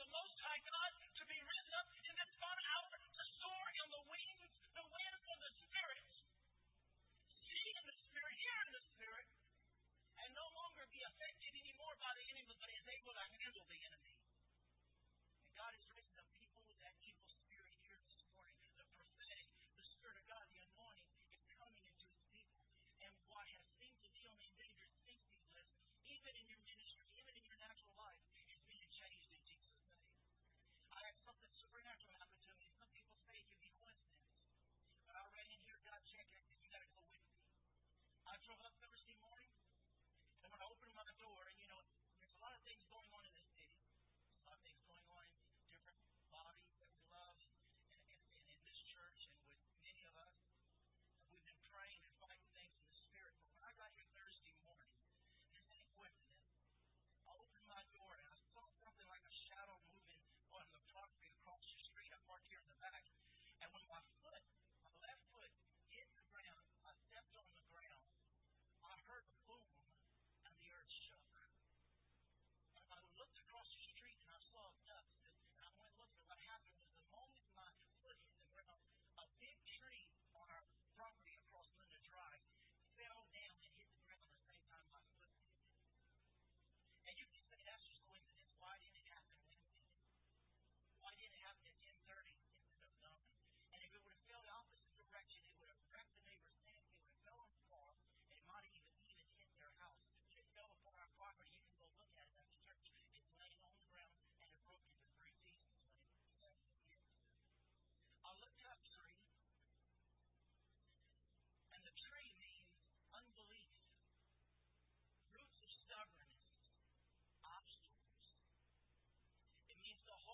the Most High God.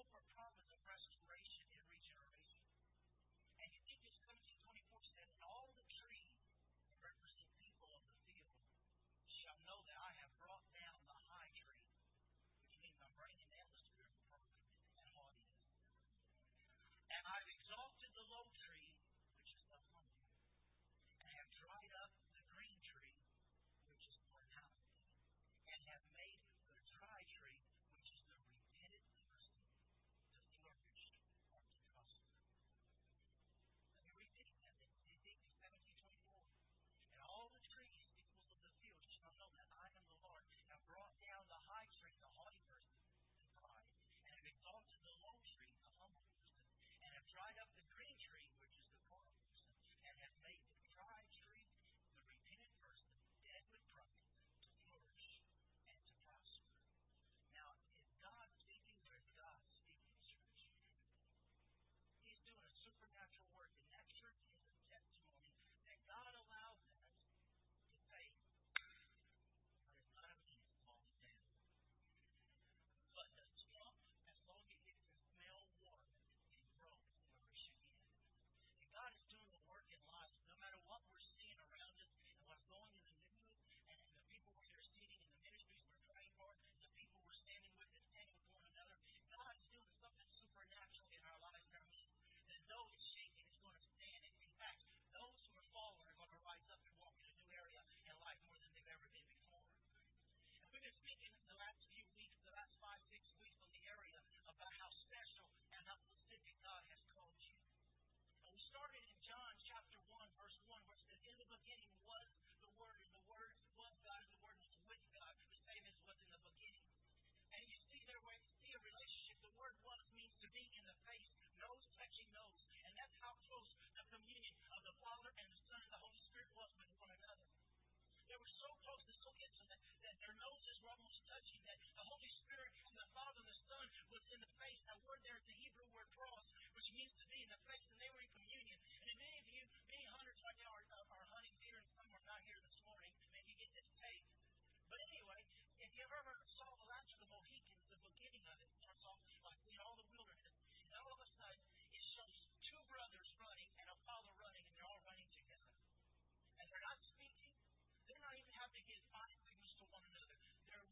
over a promise of restoration and regeneration. And you think it's going to 24 7. All the trees represent people of the field shall know that I have brought down the high tree, which means I'm bringing down the spirit of perfect and haughtiness. And I've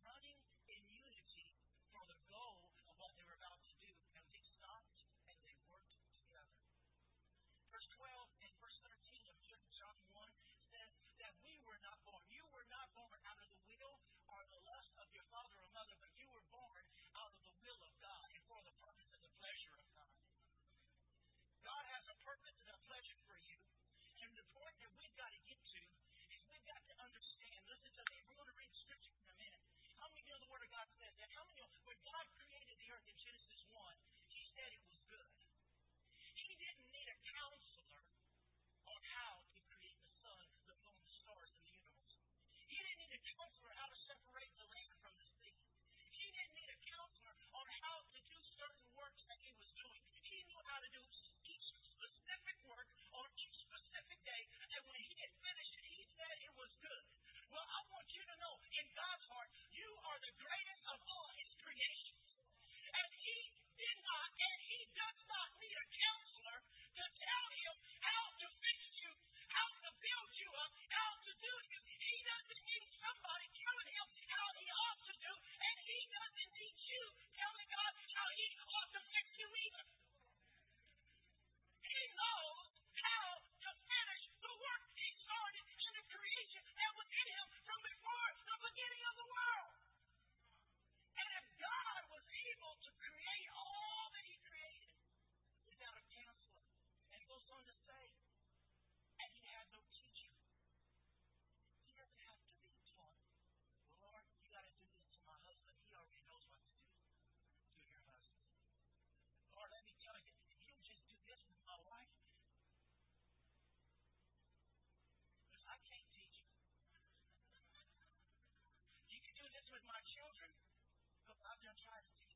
running in unity for the goal of what they were about to do, and they stopped and they worked together. Verse 12 and verse 13 of John 1 says that we were not born. You were not born out of the will or the lust of your father or mother, but you were born out of the will of God and for the purpose and the pleasure of God. God has a purpose and a pleasure for you. And the point that we've got to get to is we've got to understand Word of God says that. How many know when God created the earth in Genesis 1, He said it was with my children because I've been trying to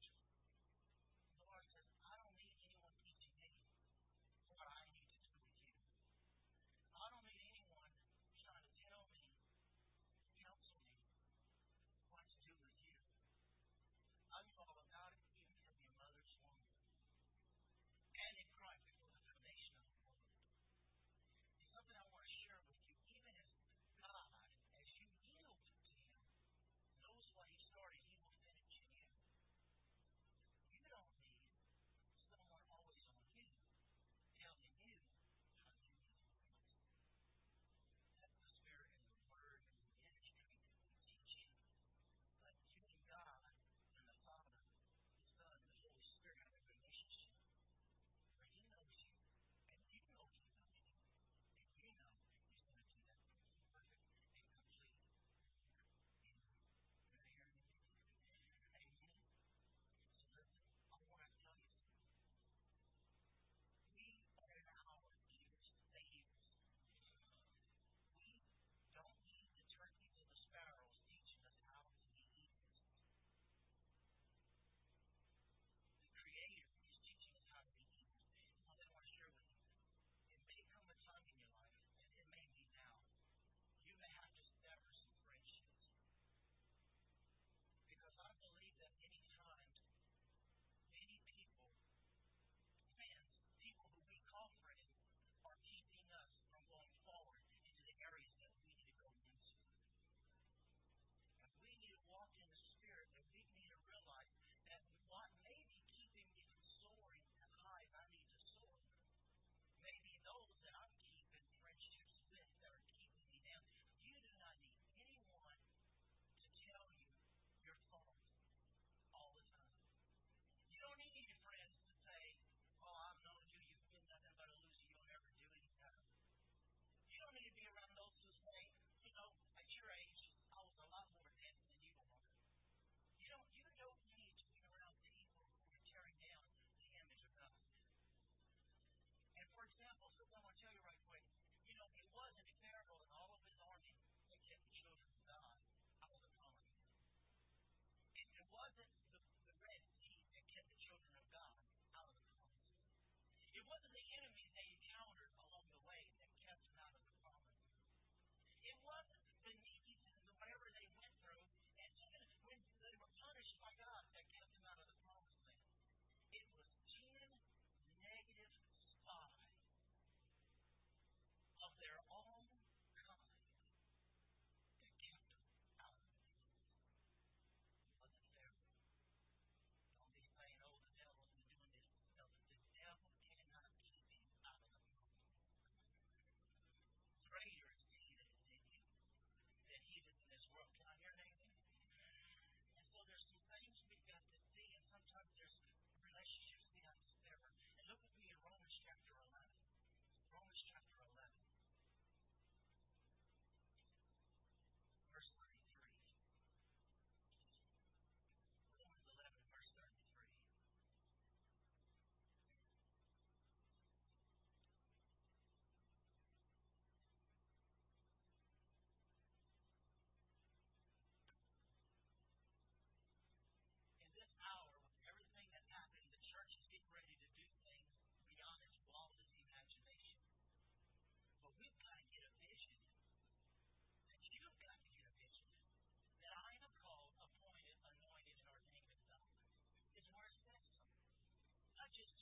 largest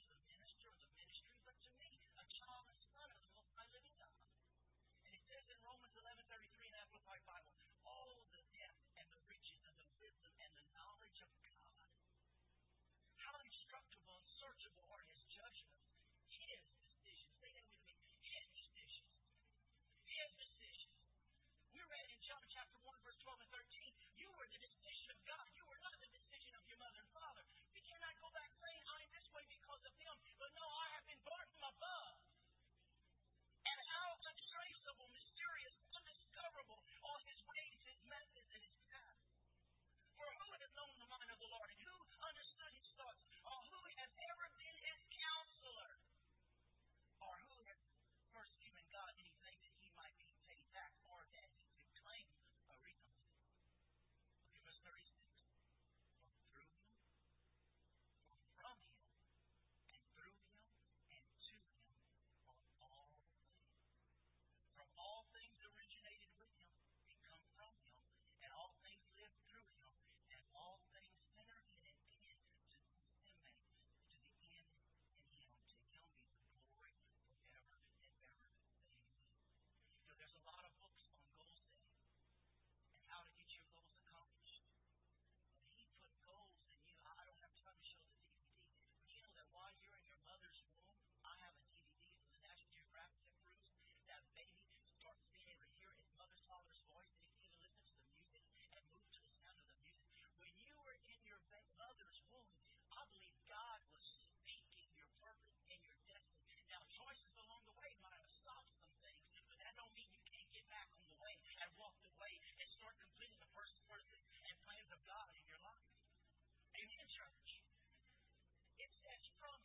statutory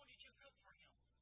people did you feel for him?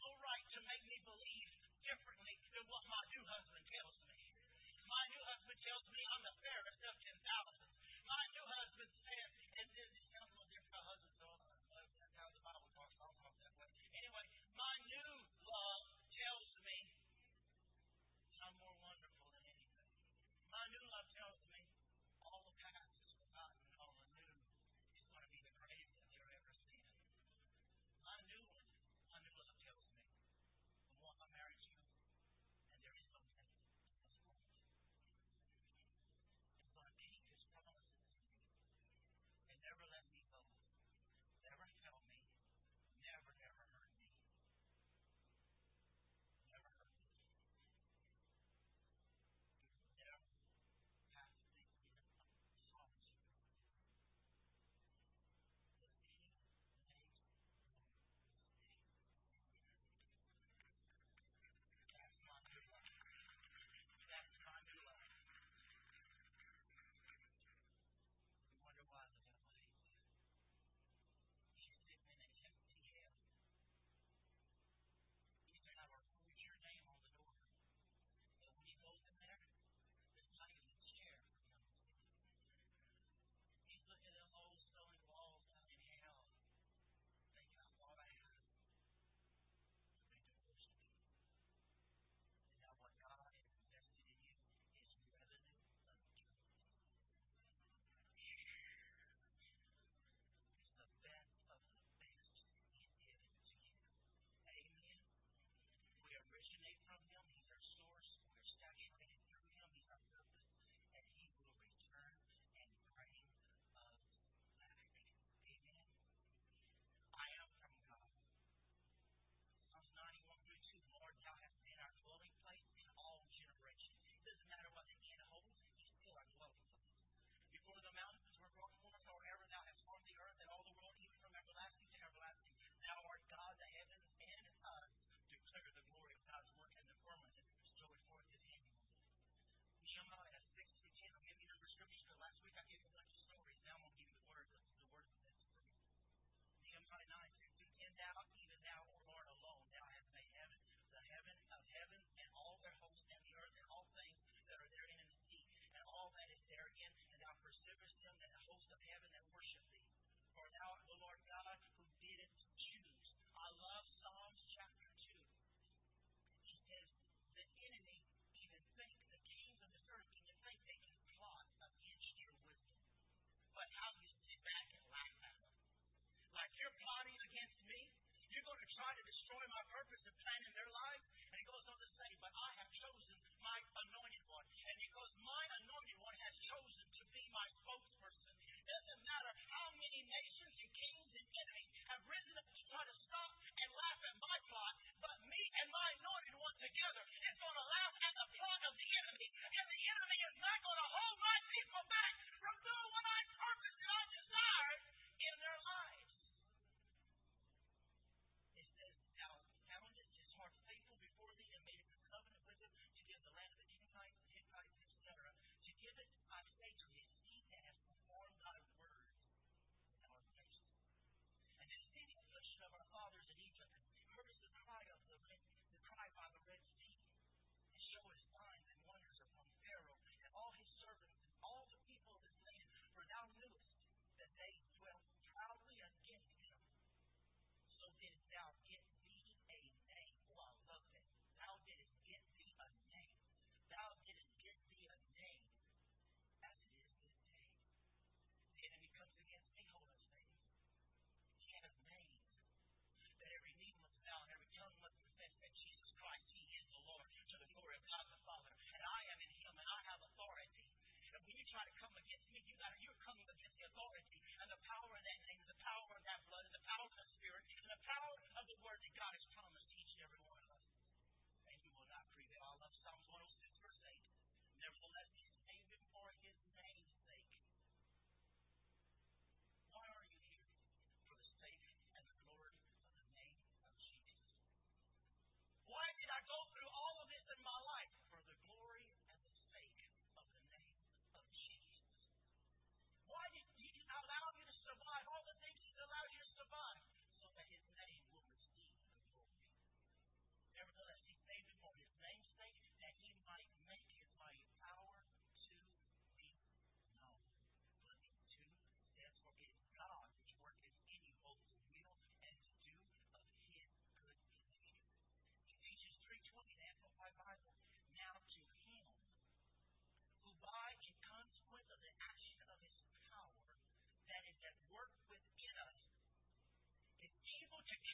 legal right to make me believe differently than what my new husband tells me. My new husband tells me I'm the fairest of 10,000. My new husband says, and then it sounds a little different for husbands, all that's how the Bible talks, I don't that way. Anyway, my new love tells me I'm more wonderful than anything. My new love tells me poured out, O Lord God, who didn't choose. I love Psalms chapter 2. He says, The enemy even think, the kings of this earth even think they can plot against your wisdom. But how you sit back and laugh at them? Like you're plotting against me? You're going to try to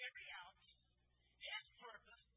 carry out His purpose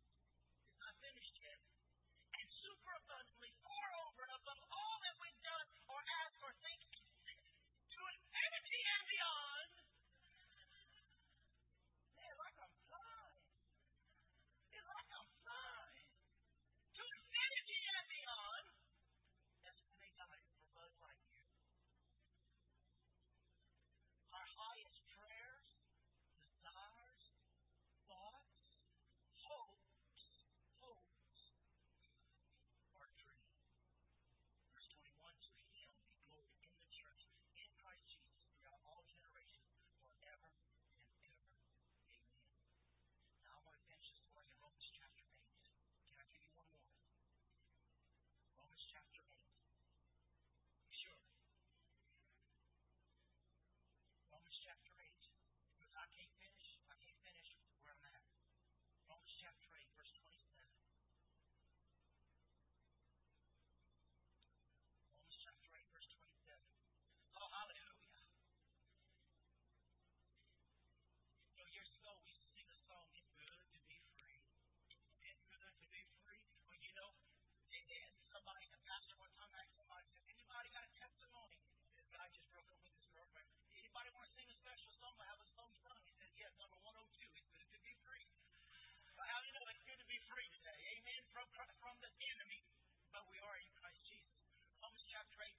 verse 27.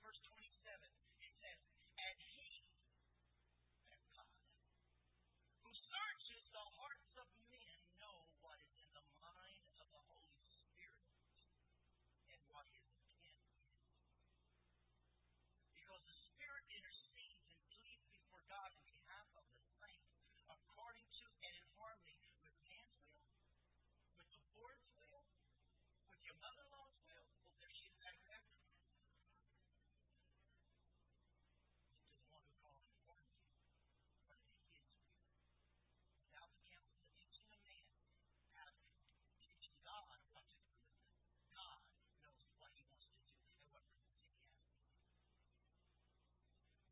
Verse 27. It says, And he, that God, who searches the hearts of men, know what is in the mind of the Holy Spirit and what his intent is. Because the Spirit intercedes and pleads before God in behalf of the saints according to and in harmony with man's will, with the Lord's will, with your mother-in-law's will. Well, there she is back there. To the one who called and warned you, what is his will? Without the counsel of teaching a man, out of teaching God what to do with it. God knows what he wants to do and what purpose he has.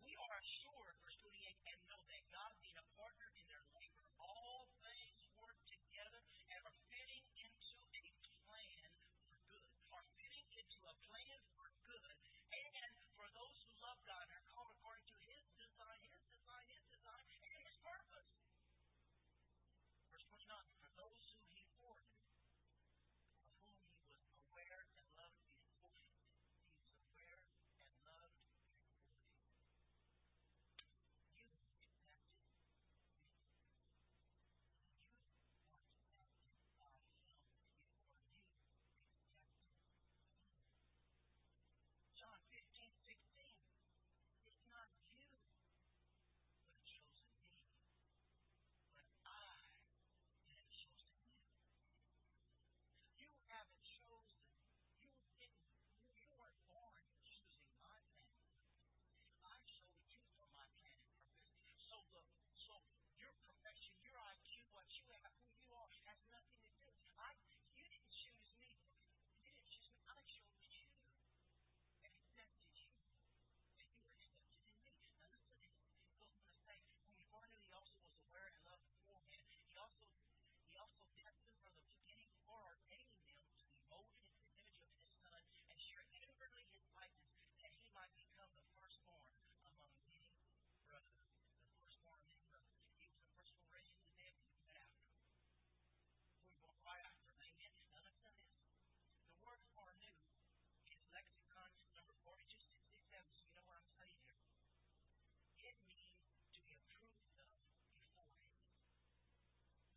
We are assured, verse 28, and know that God being a partner in their labor, all things work together and are fitting into a plan for good. Are fitting into a plan for good. And for those who love God and are called according to his design, his design, his design, and his purpose. 29, for those who he foreknew, of whom he was aware and loved before. He was aware and loved before. You accepted me. You were accepted by him before you accepted me. John 15, 16. It's not you who have chosen me, but I have chosen you. You haven't chosen. You didn't. You, you weren't born choosing my plan. I chose you for my plan and purpose. So the so your profession, your IQ, what you have, who you are, has nothing to do. I you didn't choose me. You didn't choose me. I chose you and accepted you. And you were accepted in me. Now listen, it goes on to say, when he foreknew, he also was aware and loved beforehand. He also he also destined from the beginning for ordaining them to be molded into the image of his son and share inwardly his likeness, that he might become the firstborn among many brothers. The firstborn among many brothers. He was the first one raised from the dead, he was after. We go right after him. Amen. Now listen to this. The word foreknew is lexicon number 4267. So you know what I'm saying here. It means to be approved of beforehand.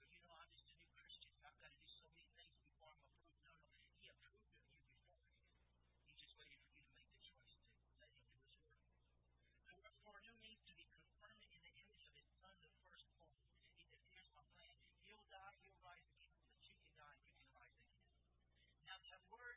But you know, I'm just a new Christian. I've got to do so many things before I'm approved. No, no. He approved of you beforehand. He just waited for you to make the choice to let him do his work. The word foreknew means to be confirmed in the image of his son, the firstborn. He said, here's my plan. He'll die, he'll rise again, but you can die and you can rise again. Now that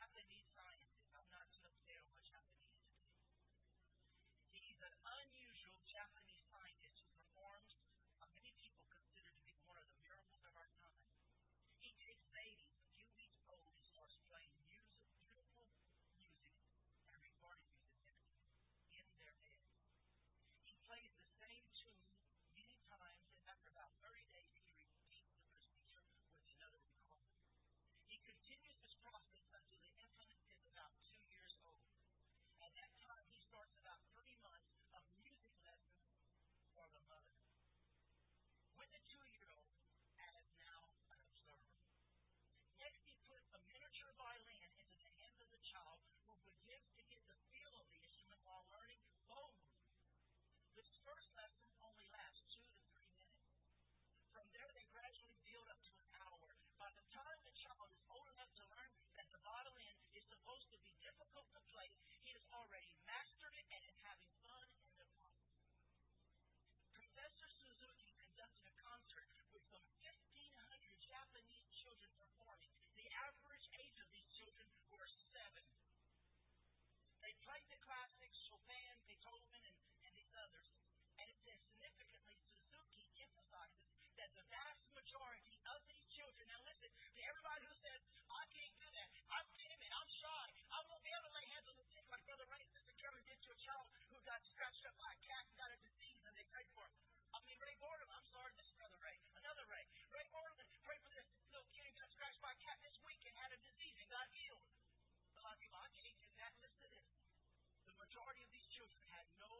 have the need. Played the classics, Chopin, Beethoven, and, and these others. And it says significantly, Suzuki emphasizes that the vast majority of these children, now listen, to everybody who says, I can't do that, I'm timid, I'm shy, I won't be able to lay hands on the sick like Brother Ray and Sister Karen did to a child who got scratched up by a cat and got a disease and they prayed for him. I mean, Ray Borland, I'm sorry, this is Brother Ray, another Ray. Ray Borland prayed for this little kid who got scratched by a cat this week and had a disease and got healed. A lot of people, I can't do that. Listen to this majority of these children had no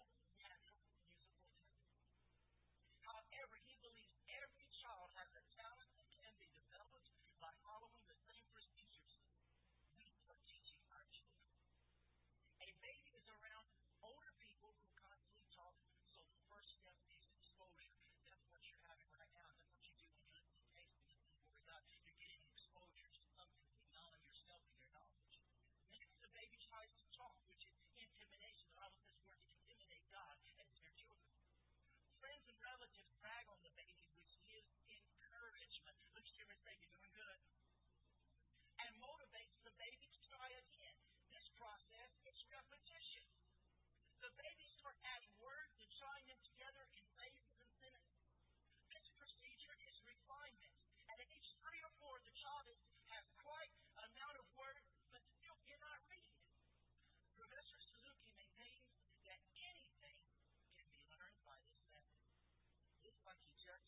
teacher.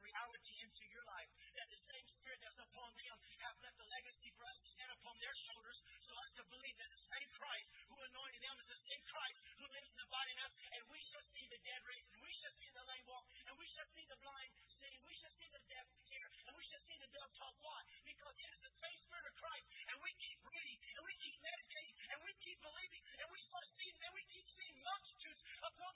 reality into your life. That the same Spirit that's upon them have left a legacy for us to stand upon their shoulders so us to believe that the same Christ who anointed them is the same Christ who lives in the body in us. And we shall see the dead raised, and we shall see the lame walk, and we shall see the blind see, and we shall see the deaf hear, and we shall see the dumb talk. Why? Because it is the same Spirit of Christ, and we keep reading, and we keep meditating, and we keep believing, and we start seeing, and we keep seeing multitudes upon